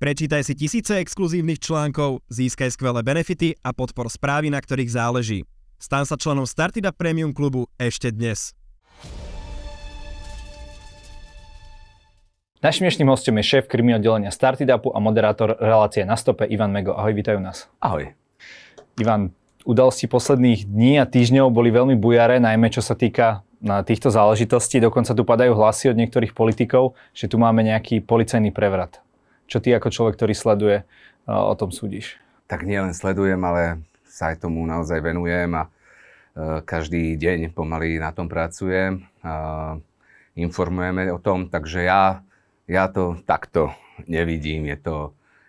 Prečítaj si tisíce exkluzívnych článkov, získaj skvelé benefity a podpor správy, na ktorých záleží. Stan sa členom Startida Premium klubu ešte dnes. Našim dnešným hostom je šéf krimi oddelenia Startidapu a moderátor relácie na stope Ivan Mego. Ahoj, vítajú nás. Ahoj. Ivan, udalosti posledných dní a týždňov boli veľmi bujaré, najmä čo sa týka na týchto záležitostí. Dokonca tu padajú hlasy od niektorých politikov, že tu máme nejaký policajný prevrat. Čo ty ako človek, ktorý sleduje, o tom súdiš? Tak nielen sledujem, ale sa aj tomu naozaj venujem a e, každý deň pomaly na tom pracujem. Informujeme o tom, takže ja, ja to takto nevidím. Je to,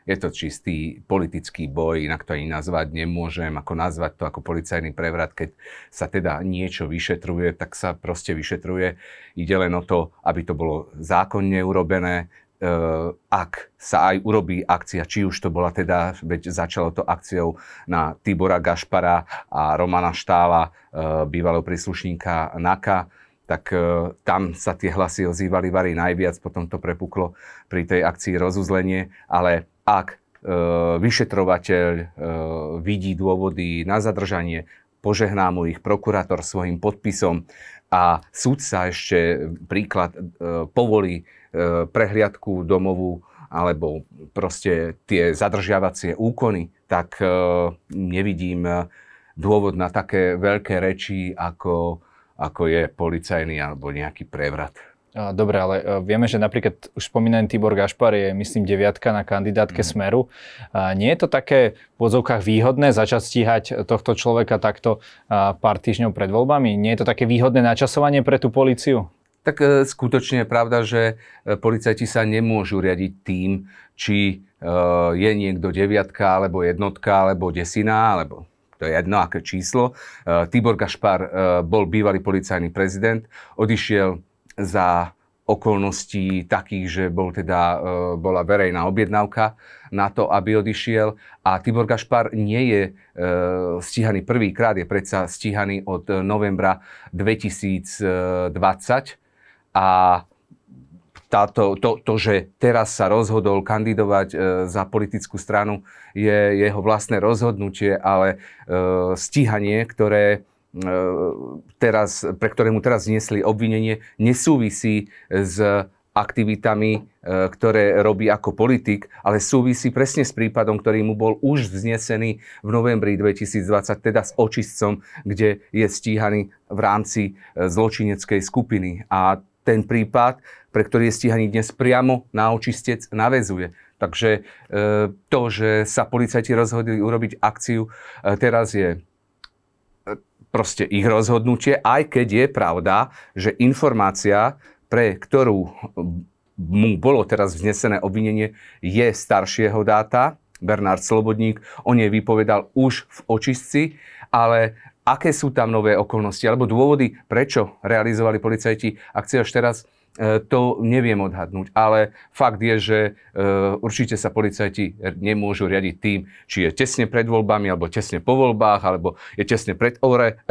je to čistý politický boj, inak to ani nazvať nemôžem. Ako nazvať to ako policajný prevrat, keď sa teda niečo vyšetruje, tak sa proste vyšetruje. Ide len o to, aby to bolo zákonne urobené, ak sa aj urobí akcia, či už to bola teda, veď začalo to akciou na Tibora Gašpara a Romana Štála, eh, bývalého príslušníka NAKA, tak eh, tam sa tie hlasy ozývali varí najviac, potom to prepuklo pri tej akcii rozuzlenie, ale ak vyšetrovateľ vidí dôvody na zadržanie, požehná mu ich prokurátor svojim podpisom a súdca ešte príklad povolí E, prehliadku domovú alebo proste tie zadržiavacie úkony, tak e, nevidím e, dôvod na také veľké reči, ako, ako je policajný alebo nejaký prevrat. Dobre, ale vieme, že napríklad už spomínaný Tibor Gašpar je, myslím, deviatka na kandidátke mm. Smeru. Nie je to také v odzovkách výhodné začať stíhať tohto človeka takto pár týždňov pred voľbami? Nie je to také výhodné načasovanie pre tú policiu? Tak e, skutočne je pravda, že e, policajti sa nemôžu riadiť tým, či e, je niekto deviatka, alebo jednotka, alebo desina, alebo to je jedno aké číslo. Tibor Gašpar bol bývalý policajný prezident, odišiel za okolností takých, že bol teda, bola verejná objednávka na to, aby odišiel. A Tibor Gašpar nie je stíhaný prvýkrát, je predsa stíhaný od novembra 2020 a táto, to, to, že teraz sa rozhodol kandidovať e, za politickú stranu, je jeho vlastné rozhodnutie, ale e, stíhanie, ktoré e, teraz, pre ktoré teraz zniesli obvinenie, nesúvisí s aktivitami, e, ktoré robí ako politik, ale súvisí presne s prípadom, ktorý mu bol už vznesený v novembri 2020, teda s očistcom, kde je stíhaný v rámci e, zločineckej skupiny. A ten prípad, pre ktorý je stíhaný dnes priamo na očistec, navezuje. Takže e, to, že sa policajti rozhodli urobiť akciu, e, teraz je e, proste ich rozhodnutie, aj keď je pravda, že informácia, pre ktorú mu bolo teraz vznesené obvinenie, je staršieho dáta. Bernard Slobodník o nej vypovedal už v očistci, ale aké sú tam nové okolnosti alebo dôvody, prečo realizovali policajti akciu až teraz, to neviem odhadnúť. Ale fakt je, že e, určite sa policajti nemôžu riadiť tým, či je tesne pred voľbami, alebo tesne po voľbách, alebo je tesne pred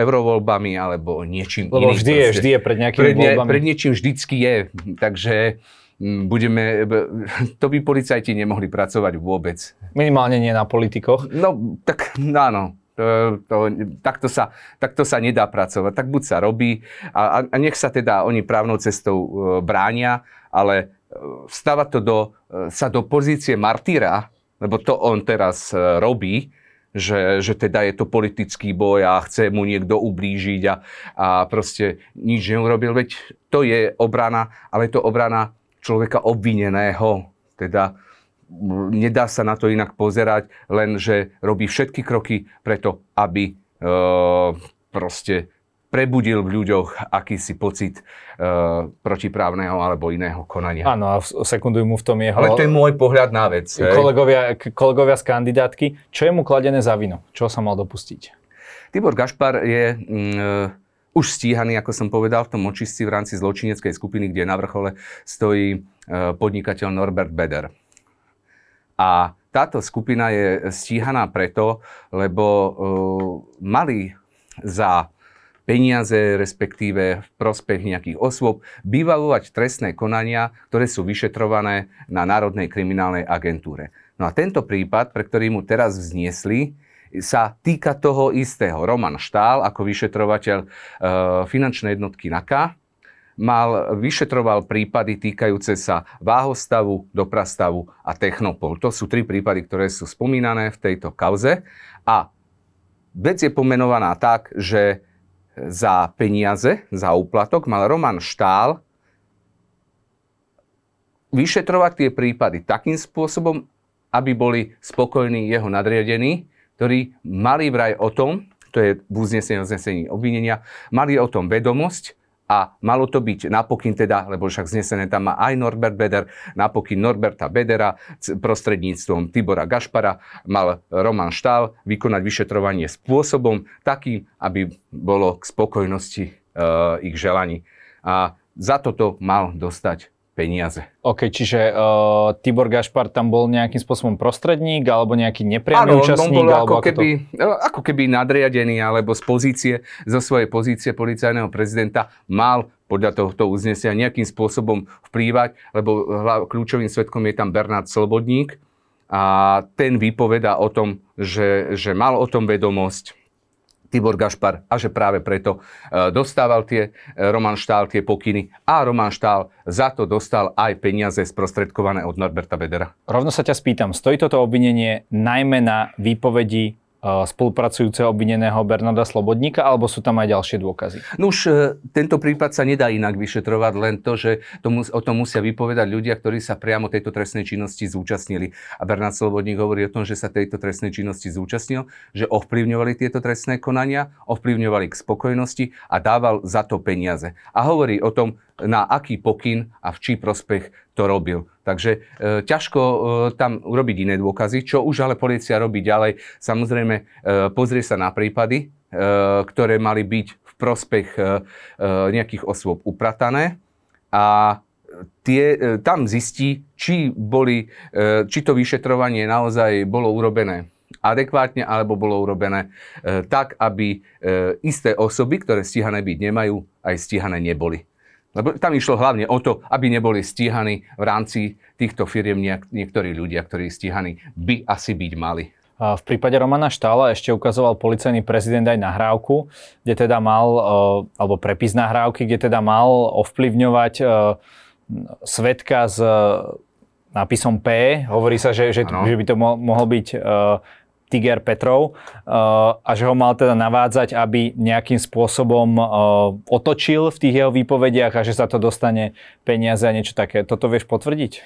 eurovoľbami, alebo niečím Lebo iným. vždy je, vždy je pred nejakými pred, voľbami. Pred niečím vždycky je. Takže budeme, to by policajti nemohli pracovať vôbec. Minimálne nie na politikoch. No, tak áno, to, to, takto, sa, takto sa nedá pracovať. Tak buď sa robí a, a nech sa teda oni právnou cestou e, bránia, ale e, stavať to do, e, sa do pozície martýra, lebo to on teraz robí, že, že teda je to politický boj a chce mu niekto ublížiť a, a proste nič neurobil. Veď to je obrana, ale je to obrana človeka obvineného. Teda nedá sa na to inak pozerať, len že robí všetky kroky preto, aby e, proste prebudil v ľuďoch akýsi pocit e, protiprávneho alebo iného konania. Áno, a sekundujú mu v tom jeho... Ale to je môj pohľad na vec. Kolegovia, kolegovia z kandidátky. Čo je mu kladené za vinu? Čo sa mal dopustiť? Tibor Gašpar je mm, už stíhaný, ako som povedal, v tom očistci v rámci zločineckej skupiny, kde na vrchole stojí e, podnikateľ Norbert Beder. A táto skupina je stíhaná preto, lebo uh, mali za peniaze, respektíve v prospech nejakých osôb, vyvalovať trestné konania, ktoré sú vyšetrované na Národnej kriminálnej agentúre. No a tento prípad, pre ktorý mu teraz vzniesli, sa týka toho istého. Roman Štál ako vyšetrovateľ e, finančnej jednotky NAKA mal, vyšetroval prípady týkajúce sa váhostavu, doprastavu a Technopol. To sú tri prípady, ktoré sú spomínané v tejto kauze. A vec je pomenovaná tak, že za peniaze, za úplatok mal Roman Štál vyšetrovať tie prípady takým spôsobom, aby boli spokojní jeho nadriadení, ktorí mali vraj o tom, to je v uznesení, uznesení obvinenia, mali o tom vedomosť a malo to byť napokyn teda, lebo však znesené tam má aj Norbert Beder, napokyn Norberta Bedera prostredníctvom Tibora Gašpara mal Roman Štál vykonať vyšetrovanie spôsobom takým, aby bolo k spokojnosti e, ich želaní. A za toto mal dostať peniaze. OK, čiže uh, Tibor Gašpar tam bol nejakým spôsobom prostredník alebo nejaký nepriamy účastník? on bol ako, keby, to... No, ako keby nadriadený alebo z pozície, zo svojej pozície policajného prezidenta mal podľa tohto uznesenia nejakým spôsobom vplývať, lebo kľúčovým svetkom je tam Bernard Slobodník a ten vypoveda o tom, že, že mal o tom vedomosť, Tibor Gašpar a že práve preto e, dostával tie e, Roman Štál tie pokyny a Roman Štál za to dostal aj peniaze sprostredkované od Norberta Bedera. Rovno sa ťa spýtam, stojí toto obvinenie najmä na výpovedi spolupracujúceho obvineného Bernarda Slobodníka, alebo sú tam aj ďalšie dôkazy? No už eh, tento prípad sa nedá inak vyšetrovať, len to, že tomu, o tom musia vypovedať ľudia, ktorí sa priamo tejto trestnej činnosti zúčastnili. A Bernard Slobodník hovorí o tom, že sa tejto trestnej činnosti zúčastnil, že ovplyvňovali tieto trestné konania, ovplyvňovali k spokojnosti a dával za to peniaze. A hovorí o tom, na aký pokyn a v čí prospech to robil. Takže e, ťažko e, tam urobiť iné dôkazy, čo už ale policia robí ďalej. Samozrejme, e, pozrie sa na prípady, e, ktoré mali byť v prospech e, e nejakých osôb upratané a tie, e, tam zistí, či, boli, e, či to vyšetrovanie naozaj bolo urobené adekvátne alebo bolo urobené e, tak, aby e, isté osoby, ktoré stíhané byť nemajú, aj stíhané neboli. Lebo tam išlo hlavne o to, aby neboli stíhaní v rámci týchto firiem niek- niektorí ľudia, ktorí stíhaní by asi byť mali. V prípade Romana Štála ešte ukazoval policajný prezident aj nahrávku, kde teda mal, e, alebo prepis nahrávky, kde teda mal ovplyvňovať e, svetka s nápisom P. Hovorí sa, že, že, že by to mohol byť e, Tiger Petrov uh, a že ho mal teda navádzať, aby nejakým spôsobom uh, otočil v tých jeho výpovediach a že sa to dostane peniaze a niečo také. Toto vieš potvrdiť?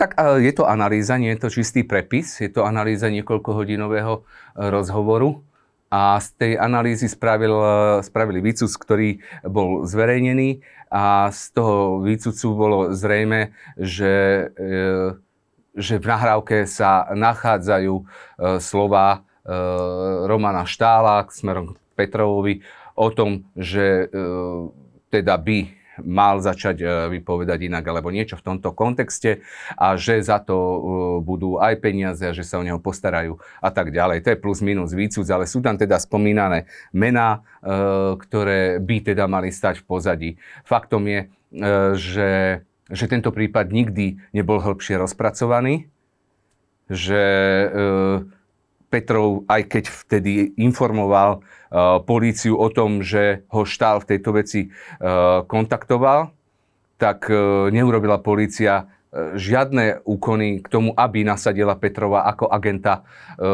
Tak je to analýza, nie je to čistý prepis, je to analýza niekoľkohodinového rozhovoru a z tej analýzy spravil, spravili výcud, ktorý bol zverejnený a z toho výcucu bolo zrejme, že e, že v nahrávke sa nachádzajú e, slova e, Romana Štála smerom k Petrovovi o tom, že e, teda by mal začať e, vypovedať inak alebo niečo v tomto kontexte a že za to e, budú aj peniaze a že sa o neho postarajú a tak ďalej. To je plus minus výcud, ale sú tam teda spomínané mená, e, ktoré by teda mali stať v pozadí. Faktom je, že že tento prípad nikdy nebol hĺbšie rozpracovaný, že e, Petrov, aj keď vtedy informoval e, políciu o tom, že ho štál v tejto veci e, kontaktoval, tak neurobila polícia žiadne úkony k tomu, aby nasadila Petrova ako agenta e,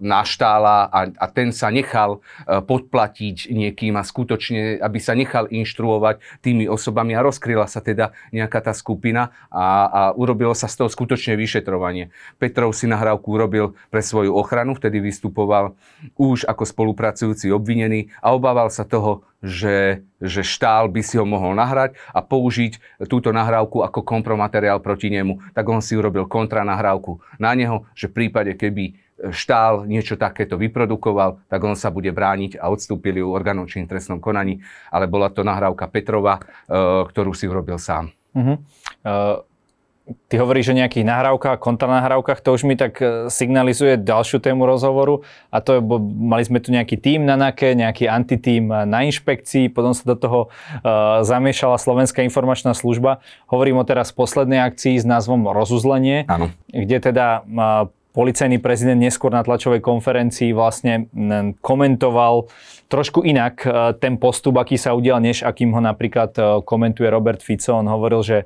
na štála a, a ten sa nechal e, podplatiť niekým a skutočne, aby sa nechal inštruovať tými osobami a rozkryla sa teda nejaká tá skupina a, a urobilo sa z toho skutočne vyšetrovanie. Petrov si nahrávku urobil pre svoju ochranu, vtedy vystupoval už ako spolupracujúci obvinený a obával sa toho, že, že štál by si ho mohol nahrať a použiť túto nahrávku ako kompromateriál proti nemu. Tak on si urobil kontranahrávku na neho, že v prípade, keby štál niečo takéto vyprodukoval, tak on sa bude brániť a odstúpili ju orgánom činným trestnom konaní. Ale bola to nahrávka Petrova, e, ktorú si urobil sám. Uh-huh. Uh, ty hovoríš o nejakých nahrávkach, kontranahrávkach, to už mi tak e, signalizuje ďalšiu tému rozhovoru a to je, bo mali sme tu nejaký tím na NAKE, nejaký antitím na inšpekcii, potom sa do toho uh, zamiešala Slovenská informačná služba. Hovorím o teraz poslednej akcii s názvom Rozuzlenie, Áno. kde teda uh, policajný prezident neskôr na tlačovej konferencii vlastne komentoval trošku inak e, ten postup, aký sa udial, než akým ho napríklad e, komentuje Robert Fico. On hovoril, že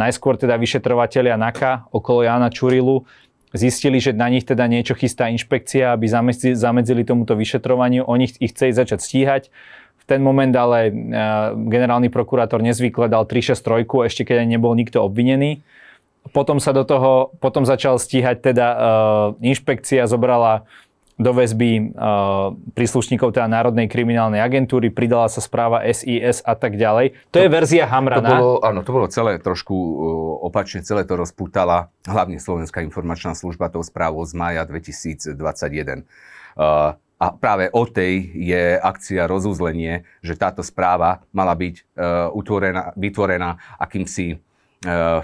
najskôr teda vyšetrovateľia NAKA okolo Jana Čurilu zistili, že na nich teda niečo chystá inšpekcia, aby zamedzili tomuto vyšetrovaniu. Oni ich chceli začať stíhať. V ten moment ale e, generálny prokurátor nezvykle dal 363, ešte keď nebol nikto obvinený potom sa do toho, potom začal stíhať teda uh, inšpekcia, zobrala do väzby uh, príslušníkov teda Národnej kriminálnej agentúry, pridala sa správa SIS a tak ďalej. To, to je verzia Hamrana. To bolo, áno, to bolo celé trošku uh, opačne, celé to rozputala hlavne Slovenská informačná služba tou správou z maja 2021. Uh, a práve o tej je akcia rozuzlenie, že táto správa mala byť uh, utvorená, vytvorená akýmsi E,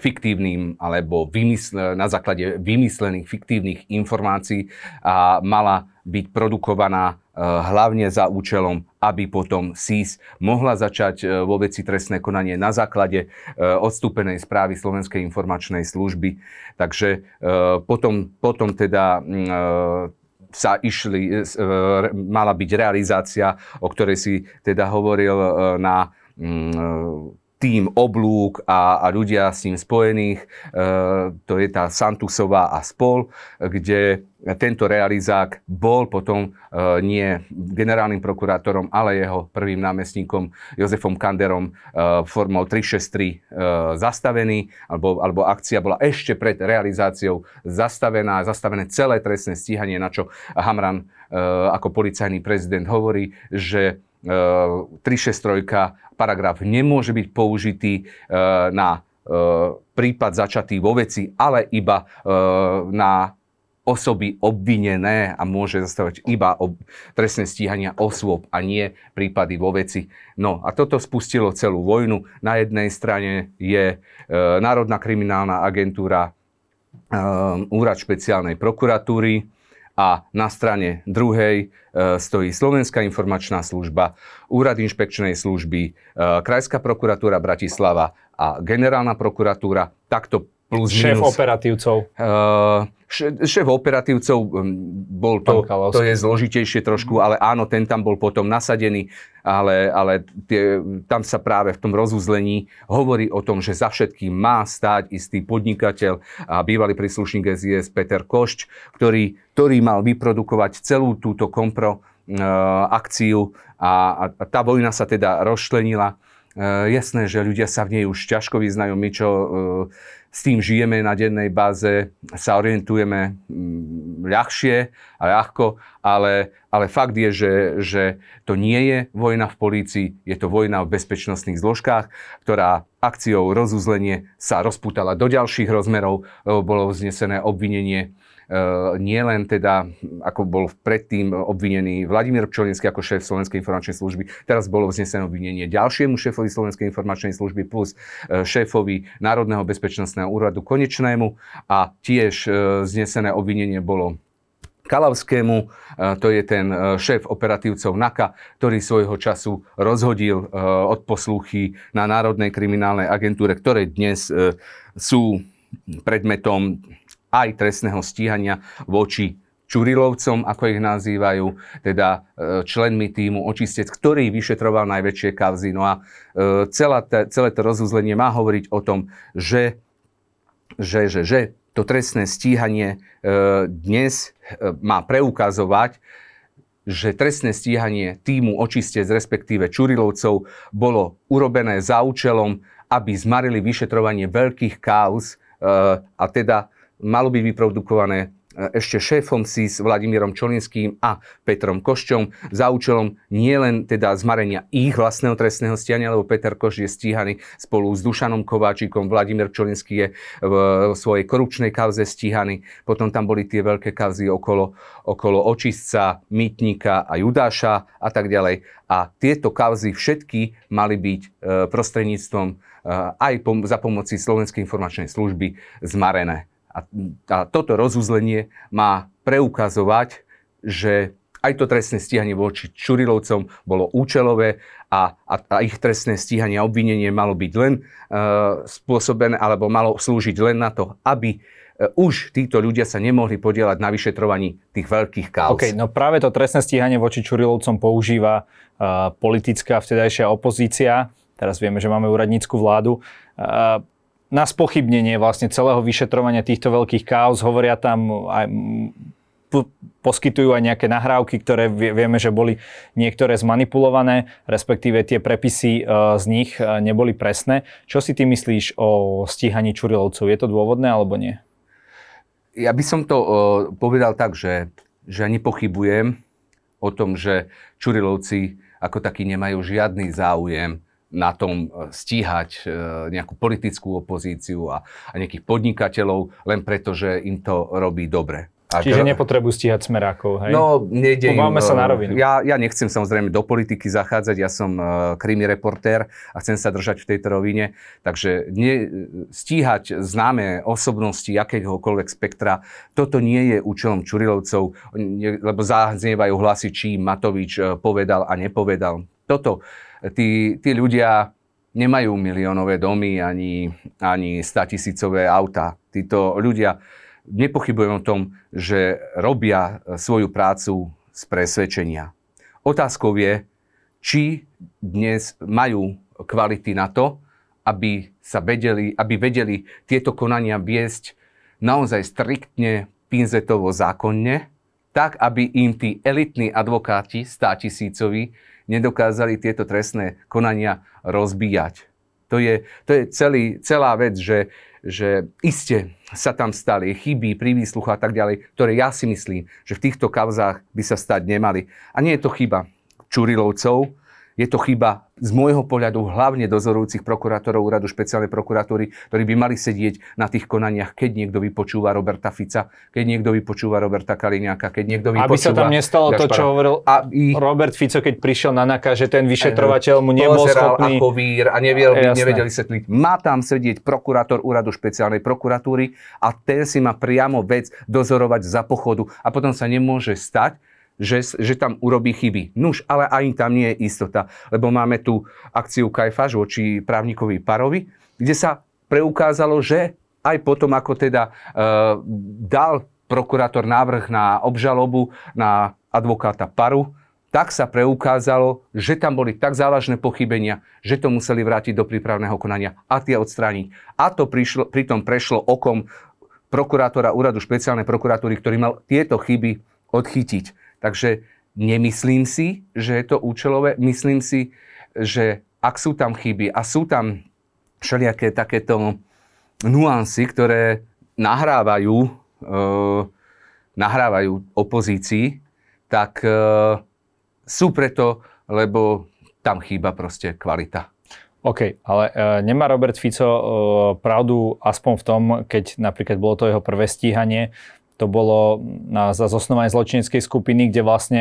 fiktívnym alebo vymysl- na základe vymyslených fiktívnych informácií a mala byť produkovaná e, hlavne za účelom, aby potom SIS mohla začať e, vo veci trestné konanie na základe odstúpenej správy Slovenskej informačnej služby. Takže potom, potom teda sa išli, mala byť realizácia, o ktorej si teda hovoril na tým oblúk a, a ľudia s ním spojených. E, to je tá Santusová a spol, kde tento realizák bol potom e, nie generálnym prokurátorom, ale jeho prvým námestníkom Jozefom Kanderom e, formou 363 e, zastavený, alebo, alebo akcia bola ešte pred realizáciou zastavená, zastavené celé trestné stíhanie, na čo Hamran e, ako policajný prezident hovorí, že 363 paragraf nemôže byť použitý e, na e, prípad začatý vo veci, ale iba na osoby obvinené a môže zastavať iba o trestné stíhania osôb a nie prípady vo veci. No a toto spustilo celú vojnu. Na jednej strane je e, Národná kriminálna agentúra, e, úrad špeciálnej prokuratúry, a na strane druhej e, stojí Slovenská informačná služba, Úrad inšpekčnej služby, e, Krajská prokuratúra Bratislava a Generálna prokuratúra. Takto plus Šéf minus. operatívcov. Uh, šéf operatívcov bol to, to je zložitejšie trošku, ale áno, ten tam bol potom nasadený, ale, ale tie, tam sa práve v tom rozuzlení hovorí o tom, že za všetkým má stáť istý podnikateľ a bývalý príslušník SIS Peter Košč, ktorý, ktorý mal vyprodukovať celú túto kompro uh, akciu a, a tá vojna sa teda rozšlenila. Uh, jasné, že ľudia sa v nej už ťažko vyznajú. My, čo uh, s tým žijeme na dennej báze, sa orientujeme mm, ľahšie a ľahko, ale, ale fakt je, že, že to nie je vojna v polícii, je to vojna v bezpečnostných zložkách, ktorá akciou rozuzlenie sa rozputala do ďalších rozmerov, bolo vznesené obvinenie nie len teda, ako bol predtým obvinený Vladimír Pčolinský ako šéf Slovenskej informačnej služby, teraz bolo vznesené obvinenie ďalšiemu šéfovi Slovenskej informačnej služby plus e, šéfovi Národného bezpečnostného úradu Konečnému a tiež e, vznesené obvinenie bolo Kalavskému, to je ten šéf operatívcov NAKA, ktorý svojho času rozhodil od posluchy na Národnej kriminálnej agentúre, ktoré dnes sú predmetom aj trestného stíhania voči Čurilovcom, ako ich nazývajú, teda e, členmi týmu Očistec, ktorý vyšetroval najväčšie kauzy. No a e, celá celé to rozuzlenie má hovoriť o tom, že, že, že, že to trestné stíhanie e, dnes má preukazovať, že trestné stíhanie týmu Očistec, respektíve Čurilovcov, bolo urobené za účelom, aby zmarili vyšetrovanie veľkých kauz a teda malo byť vyprodukované ešte šéfom SIS Vladimírom Čolinským a Petrom Košťom za účelom nielen teda zmarenia ich vlastného trestného stíhania, lebo Peter Koš je stíhaný spolu s Dušanom Kováčikom, Vladimír Čolinský je v svojej korupčnej kauze stíhaný, potom tam boli tie veľké kauzy okolo, okolo očistca, Mytníka a Judáša a tak ďalej. A tieto kauzy všetky mali byť e, prostredníctvom e, aj za pomoci Slovenskej informačnej služby zmarené. A, a toto rozuzlenie má preukazovať, že aj to trestné stíhanie voči Čurilovcom bolo účelové a, a, a ich trestné stíhanie a obvinenie malo byť len uh, spôsobené alebo malo slúžiť len na to, aby uh, už títo ľudia sa nemohli podielať na vyšetrovaní tých veľkých kauz. OK, no práve to trestné stíhanie voči Čurilovcom používa uh, politická vtedajšia opozícia. Teraz vieme, že máme úradnícku vládu. Uh, na spochybnenie vlastne celého vyšetrovania týchto veľkých káuz. Hovoria tam aj poskytujú aj nejaké nahrávky, ktoré vieme, že boli niektoré zmanipulované, respektíve tie prepisy e, z nich e, neboli presné. Čo si ty myslíš o stíhaní Čurilovcov? Je to dôvodné alebo nie? Ja by som to e, povedal tak, že, že nepochybujem o tom, že Čurilovci ako takí nemajú žiadny záujem na tom e, stíhať e, nejakú politickú opozíciu a, a nejakých podnikateľov len preto, že im to robí dobre. A Čiže nepotrebujú stíhať smerákov, hej? No, nejde im, sa na rovinu. Ja, ja nechcem samozrejme do politiky zachádzať, ja som uh, krimi reportér a chcem sa držať v tejto rovine, takže ne, stíhať známe osobnosti akéhokoľvek spektra, toto nie je účelom Čurilovcov, ne, lebo zaznievajú hlasy, či Matovič povedal a nepovedal. Toto tí, tí ľudia nemajú miliónové domy ani, ani statisícové auta. Títo ľudia nepochybujú o tom, že robia svoju prácu z presvedčenia. Otázkou je, či dnes majú kvality na to, aby sa vedeli, aby vedeli tieto konania viesť naozaj striktne, pinzetovo, zákonne, tak, aby im tí elitní advokáti, státisícovi, nedokázali tieto trestné konania rozbíjať. To je, to je celý, celá vec, že, že iste sa tam stali chyby pri výsluchu a tak ďalej, ktoré ja si myslím, že v týchto kauzách by sa stať nemali. A nie je to chyba Čurilovcov, je to chyba z môjho pohľadu hlavne dozorujúcich prokurátorov úradu špeciálnej prokuratúry, ktorí by mali sedieť na tých konaniach, keď niekto vypočúva Roberta Fica, keď niekto vypočúva Roberta Kaliňáka, keď niekto vypočúva... Aby sa tam nestalo Gašpara. to, čo hovoril Aby... Robert Fico, keď prišiel na NAKA, že ten vyšetrovateľ mu nebol schopný... ako vír a neviel, nevedeli setliť. Má tam sedieť prokurátor úradu špeciálnej prokuratúry a ten si má priamo vec dozorovať za pochodu a potom sa nemôže stať, že, že tam urobí chyby. Nuž, ale ani tam nie je istota, lebo máme tu akciu Kajfaš voči právnikovi Parovi, kde sa preukázalo, že aj potom, ako teda e, dal prokurátor návrh na obžalobu na advokáta Paru, tak sa preukázalo, že tam boli tak závažné pochybenia, že to museli vrátiť do prípravného konania a tie odstrániť. A to prišlo, pritom prešlo okom prokurátora úradu špeciálnej prokuratúry, ktorý mal tieto chyby odchytiť. Takže nemyslím si, že je to účelové. Myslím si, že ak sú tam chyby a sú tam všelijaké takéto nuancy, ktoré nahrávajú, e, nahrávajú opozícii, tak e, sú preto, lebo tam chýba proste kvalita. OK, ale e, nemá Robert Fico e, pravdu aspoň v tom, keď napríklad bolo to jeho prvé stíhanie, to bolo na, za zosnovanie zločineckej skupiny, kde vlastne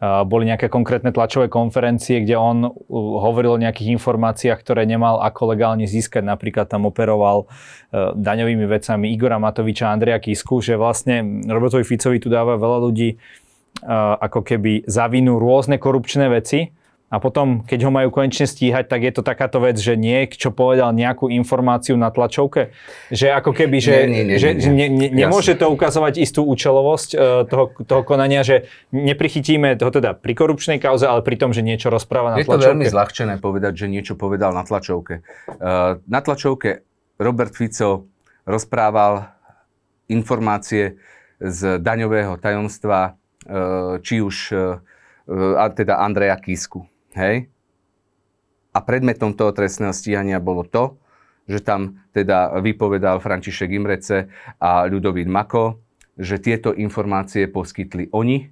boli nejaké konkrétne tlačové konferencie, kde on hovoril o nejakých informáciách, ktoré nemal ako legálne získať. Napríklad tam operoval uh, daňovými vecami Igora Matoviča a Andreja Kisku, že vlastne Robertovi Ficovi tu dáva veľa ľudí uh, ako keby za vinu rôzne korupčné veci a potom, keď ho majú konečne stíhať, tak je to takáto vec, že niek, čo povedal nejakú informáciu na tlačovke, že ako keby, že, nie, nie, nie, že nie, nie. Ne, nemôže to ukazovať istú účelovosť uh, toho, toho konania, že neprichytíme ho teda pri korupčnej kauze, ale pri tom, že niečo rozpráva na je tlačovke. Je to veľmi zľahčené povedať, že niečo povedal na tlačovke. Uh, na tlačovke Robert Fico rozprával informácie z daňového tajomstva, uh, či už uh, teda Andreja Kisku Hej? A predmetom toho trestného stíhania bolo to, že tam teda vypovedal František Imrece a Ľudovít Mako že tieto informácie poskytli oni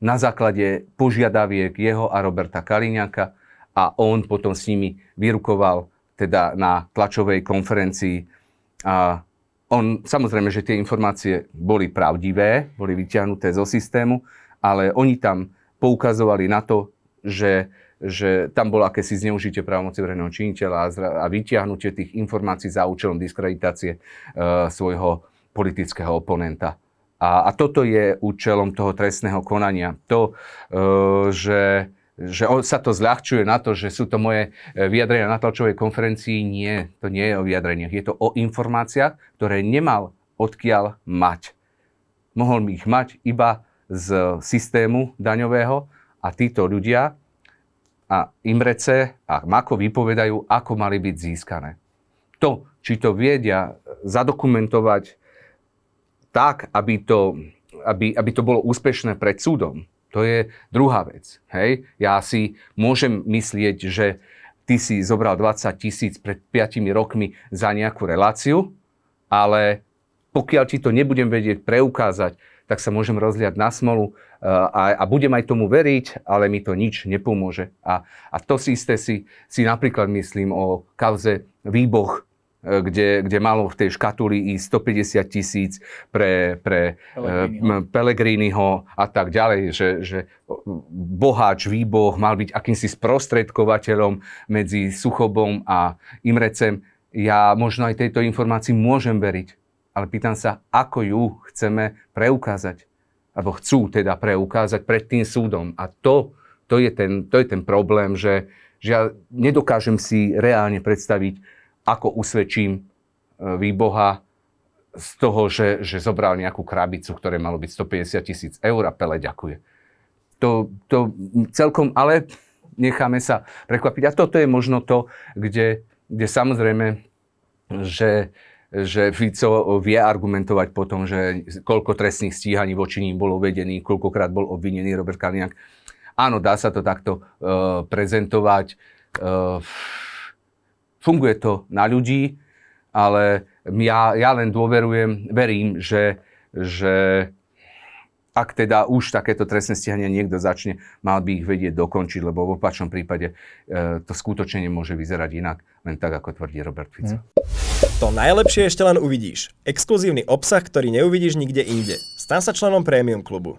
na základe požiadaviek jeho a Roberta Kaliňáka a on potom s nimi vyrukoval teda na tlačovej konferencii. A on, samozrejme, že tie informácie boli pravdivé, boli vyťahnuté zo systému, ale oni tam poukazovali na to, že, že tam bolo akési zneužitie právomoci verejného činiteľa a, a vyťahnutie tých informácií za účelom diskreditácie e, svojho politického oponenta. A, a toto je účelom toho trestného konania. To, e, že, že sa to zľahčuje na to, že sú to moje e, vyjadrenia na tlačovej konferencii, nie, to nie je o vyjadreniach. Je to o informáciách, ktoré nemal odkiaľ mať. Mohol ich mať iba z systému daňového a títo ľudia a Imrece a Mako vypovedajú, ako mali byť získané. To, či to viedia zadokumentovať tak, aby to, aby, aby to bolo úspešné pred súdom, to je druhá vec. Hej? Ja si môžem myslieť, že ty si zobral 20 tisíc pred 5 rokmi za nejakú reláciu, ale pokiaľ ti to nebudem vedieť preukázať, tak sa môžem rozliať na smolu eh, a, a budem aj tomu veriť, ale mi to nič nepomôže. A, a to si isté si, si napríklad myslím o kauze Výboh, eh, kde, kde malo v tej škatuli i 150 tisíc pre, pre Pellegriniho. Pellegriniho a tak ďalej, že, že boháč Výboh mal byť akýmsi sprostredkovateľom medzi Suchobom a Imrecem. Ja možno aj tejto informácii môžem veriť, ale pýtam sa, ako ju chceme preukázať. Alebo chcú teda preukázať pred tým súdom. A to, to, je, ten, to je ten problém, že, že ja nedokážem si reálne predstaviť, ako usvedčím e, výboha z toho, že, že zobral nejakú krabicu, ktoré malo byť 150 tisíc eur a Pele ďakuje. To, to celkom, ale necháme sa prekvapiť. A toto je možno to, kde, kde samozrejme, že že Fico vie argumentovať potom, že koľko trestných stíhaní voči ním bolo vedený, koľkokrát bol obvinený Robert Kaliňák. Áno, dá sa to takto uh, prezentovať. Uh, funguje to na ľudí, ale ja, ja len dôverujem, verím, že, že ak teda už takéto trestné stíhanie niekto začne, mal by ich vedieť dokončiť, lebo v opačnom prípade e, to skutočne nemôže vyzerať inak, len tak, ako tvrdí Robert Fico. Hmm. To najlepšie ešte len uvidíš. Exkluzívny obsah, ktorý neuvidíš nikde inde. Stan sa členom Premium klubu.